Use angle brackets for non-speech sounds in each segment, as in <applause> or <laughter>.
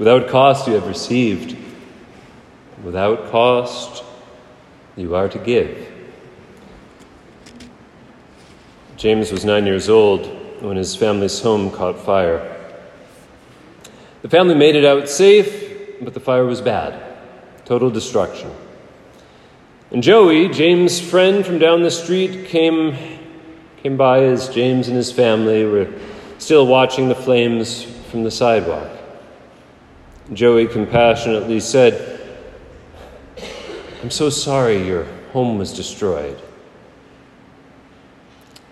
Without cost, you have received. Without cost, you are to give. James was nine years old when his family's home caught fire. The family made it out safe, but the fire was bad total destruction. And Joey, James' friend from down the street, came, came by as James and his family were still watching the flames from the sidewalk. Joey compassionately said, I'm so sorry your home was destroyed.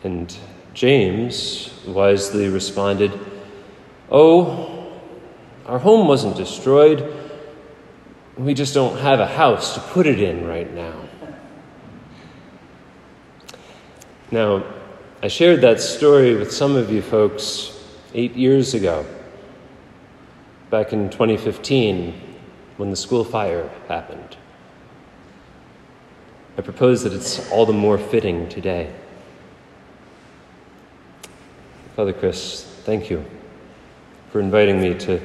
And James wisely responded, Oh, our home wasn't destroyed. We just don't have a house to put it in right now. Now, I shared that story with some of you folks eight years ago, back in 2015, when the school fire happened. I propose that it's all the more fitting today. Father Chris, thank you for inviting me to,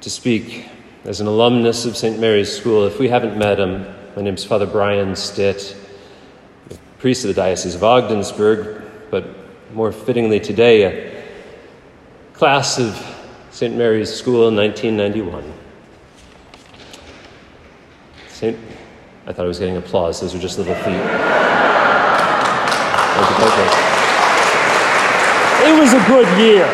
to speak as an alumnus of St. Mary's School. If we haven't met him, my name is Father Brian Stitt, priest of the Diocese of Ogdensburg, but more fittingly today, a class of St. Mary's School in 1991. St. I thought I was getting applause. Those are just little feet. It was a good year.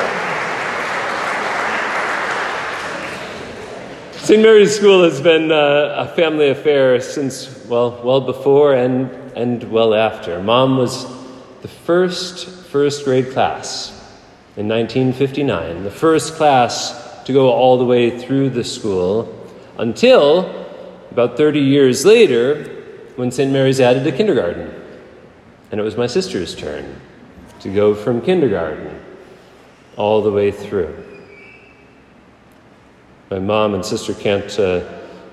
St. Mary's School has been uh, a family affair since, well, well before and, and well after. Mom was the first first grade class in 1959, the first class to go all the way through the school until about 30 years later when St. Mary's added a kindergarten. And it was my sister's turn to go from kindergarten all the way through. My mom and sister can't, uh,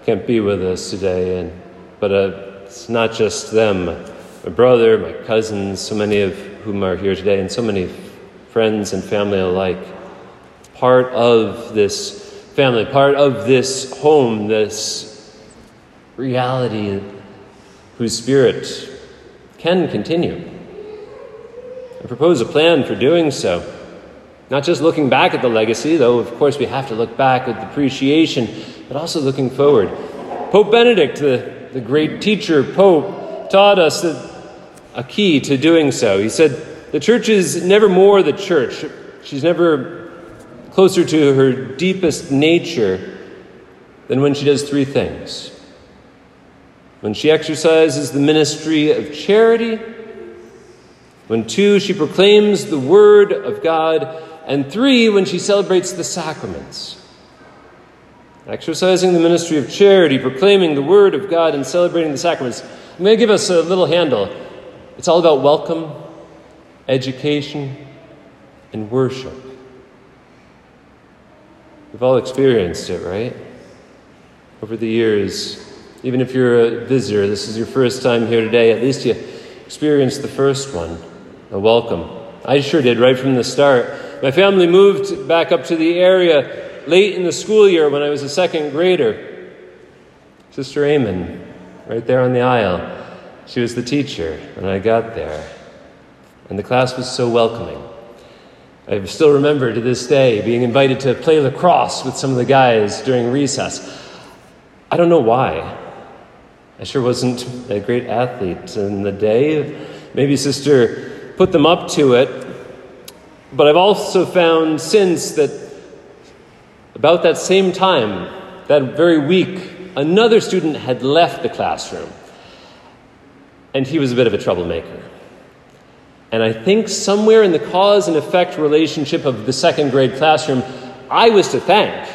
can't be with us today, and, but uh, it's not just them. My brother, my cousins, so many of whom are here today, and so many friends and family alike. Part of this family, part of this home, this reality whose spirit can continue. I propose a plan for doing so. Not just looking back at the legacy, though of course we have to look back with appreciation, but also looking forward. Pope Benedict, the, the great teacher, Pope, taught us that a key to doing so. He said, the church is never more the church. She's never closer to her deepest nature than when she does three things. When she exercises the ministry of charity, when two, she proclaims the word of God, and three, when she celebrates the sacraments. Exercising the ministry of charity, proclaiming the word of God, and celebrating the sacraments. I'm going to give us a little handle. It's all about welcome education, and worship. We've all experienced it, right? Over the years, even if you're a visitor, this is your first time here today, at least you experienced the first one a welcome. I sure did right from the start. My family moved back up to the area late in the school year when I was a second grader. Sister Amen, right there on the aisle, she was the teacher when I got there and the class was so welcoming. I still remember to this day being invited to play lacrosse with some of the guys during recess. I don't know why. I sure wasn't a great athlete in the day. Maybe Sister put them up to it. But I've also found since that about that same time, that very week, another student had left the classroom. And he was a bit of a troublemaker. And I think somewhere in the cause and effect relationship of the second grade classroom, I was to thank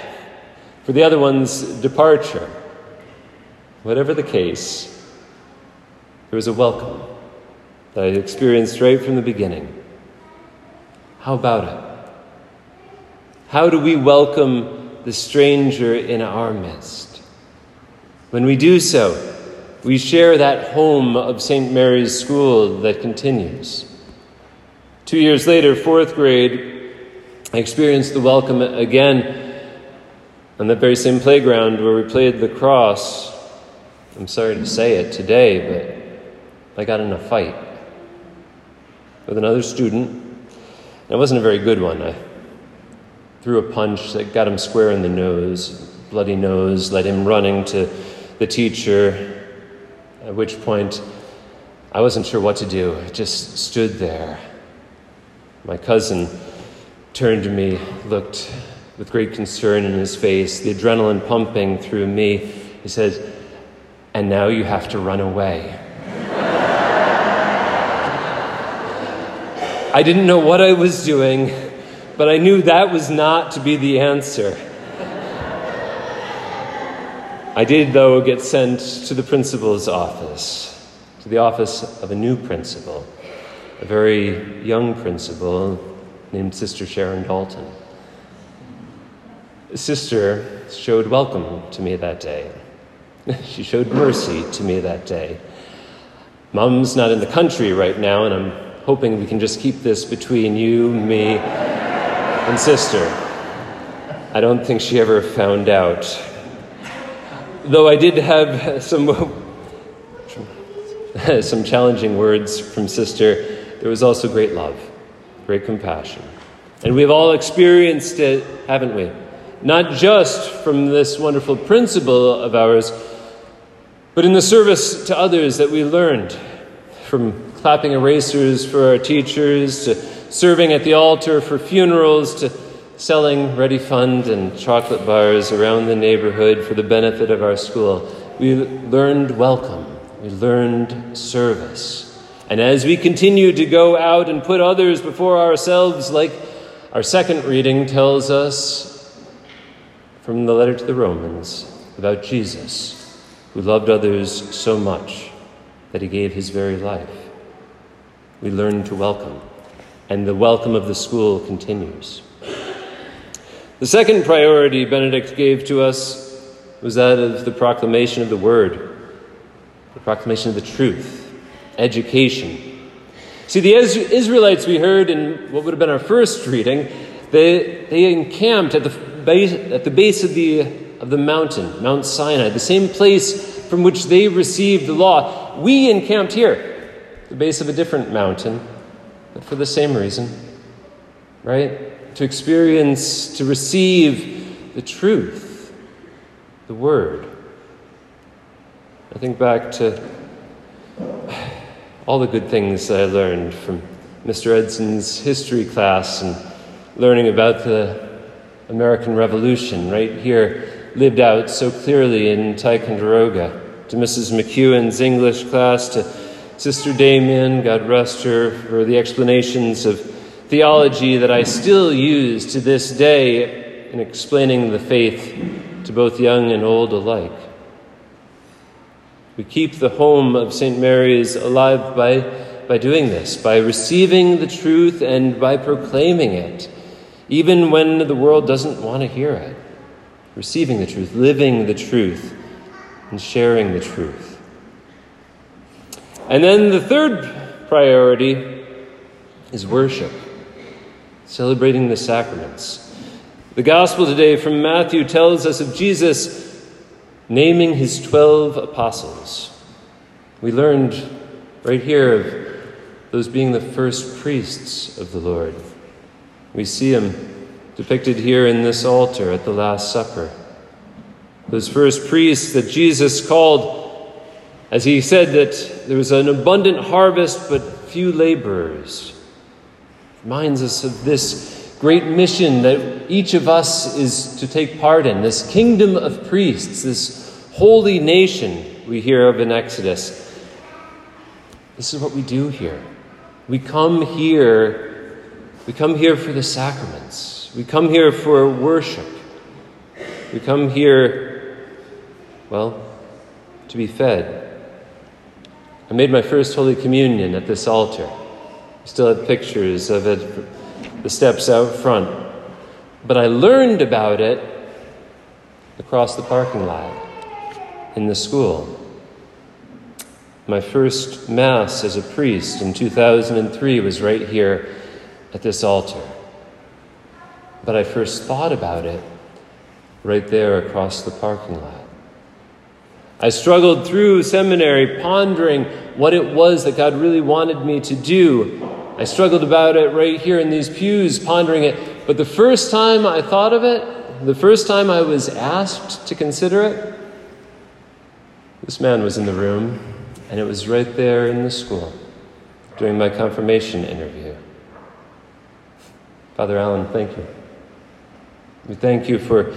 for the other one's departure. Whatever the case, there was a welcome that I experienced right from the beginning. How about it? How do we welcome the stranger in our midst? When we do so, we share that home of St. Mary's School that continues. Two years later, fourth grade, I experienced the welcome again On that very same playground where we played lacrosse, I'm sorry to say it today, but I got in a fight with another student. It wasn't a very good one. I threw a punch that got him square in the nose, bloody nose, led him running to the teacher, at which point I wasn't sure what to do. I just stood there. My cousin turned to me, looked with great concern in his face, the adrenaline pumping through me. He said, And now you have to run away. I didn't know what I was doing, but I knew that was not to be the answer. I did, though, get sent to the principal's office, to the office of a new principal, a very young principal named Sister Sharon Dalton. Sister showed welcome to me that day. <laughs> She showed mercy to me that day. Mom's not in the country right now, and I'm hoping we can just keep this between you, me, and sister. I don't think she ever found out. Though I did have <laughs> some, <laughs> some challenging words from sister, there was also great love, great compassion. And we've all experienced it, haven't we? Not just from this wonderful principal of ours, but in the service to others that we learned from clapping erasers for our teachers to serving at the altar for funerals to selling ready fund and chocolate bars around the neighborhood for the benefit of our school. We learned welcome, we learned service. And as we continue to go out and put others before ourselves, like our second reading tells us from the letter to the Romans about Jesus, who loved others so much that he gave his very life, we learn to welcome, and the welcome of the school continues. The second priority Benedict gave to us was that of the proclamation of the Word, the proclamation of the truth, education. See, the Israelites we heard in what would have been our first reading, they, they encamped at the, base, at the base of the, of the mountain, Mount Sinai, the same place from which they received the law. We encamped here, the base of a different mountain, but for the same reason, right? to experience, to receive the truth, the Word. I think back to all the good things I learned from Mr. Edson's history class and learning about the American Revolution right here, lived out so clearly in Ticonderoga. To Mrs. McEwen's English class, to Sister Damien, God rest her, for the explanations of theology that I still use to this day in explaining the faith to both young and old alike. We keep the home of St. Mary's alive by, by doing this, by receiving the truth and by proclaiming it, even when the world doesn't want to hear it. Receiving the truth, living the truth, and sharing the truth. And then the third priority is worship celebrating the sacraments. The gospel today from Matthew tells us of Jesus naming his 12 apostles. We learned right here of those being the first priests of the Lord. We see him depicted here in this altar at the Last Supper. Those first priests that Jesus called, as he said that there was an abundant harvest but few laborers reminds us of this great mission that each of us is to take part in this kingdom of priests, this holy nation we hear of in Exodus. This is what we do here. We come here, we come here for the sacraments. We come here for worship. We come here, well, to be fed. I made my first Holy Communion at this altar. I still have pictures of it, the steps out front. But I learned about it across the parking lot in the school. My first Mass as a priest in 2003 was right here at this altar. But I first thought about it right there across the parking lot. I struggled through seminary pondering what it was that God really wanted me to do. I struggled about it right here in these pews, pondering it. But the first time I thought of it, the first time I was asked to consider it, this man was in the room, and it was right there in the school during my confirmation interview. Father Allen, thank you. We thank you for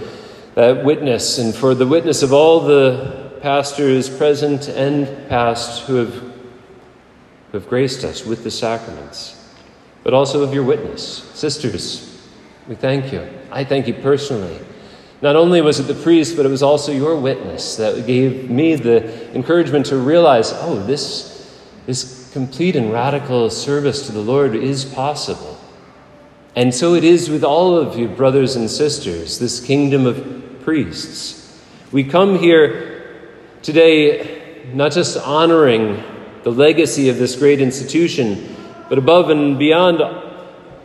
that witness and for the witness of all the pastors present and past who have, who have graced us with the sacraments, but also of your witness. Sisters, we thank you. I thank you personally. Not only was it the priest, but it was also your witness that gave me the encouragement to realize oh, this, this complete and radical service to the Lord is possible. And so it is with all of you, brothers and sisters, this kingdom of priests. We come here today not just honoring the legacy of this great institution, but above and beyond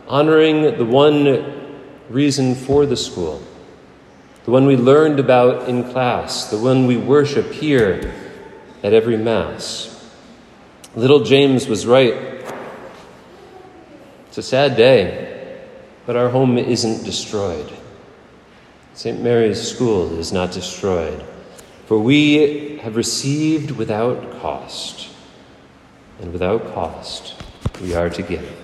honoring the one reason for the school, the one we learned about in class, the one we worship here at every Mass. Little James was right. It's a sad day but our home isn't destroyed. St. Mary's School is not destroyed, for we have received without cost, and without cost we are to give.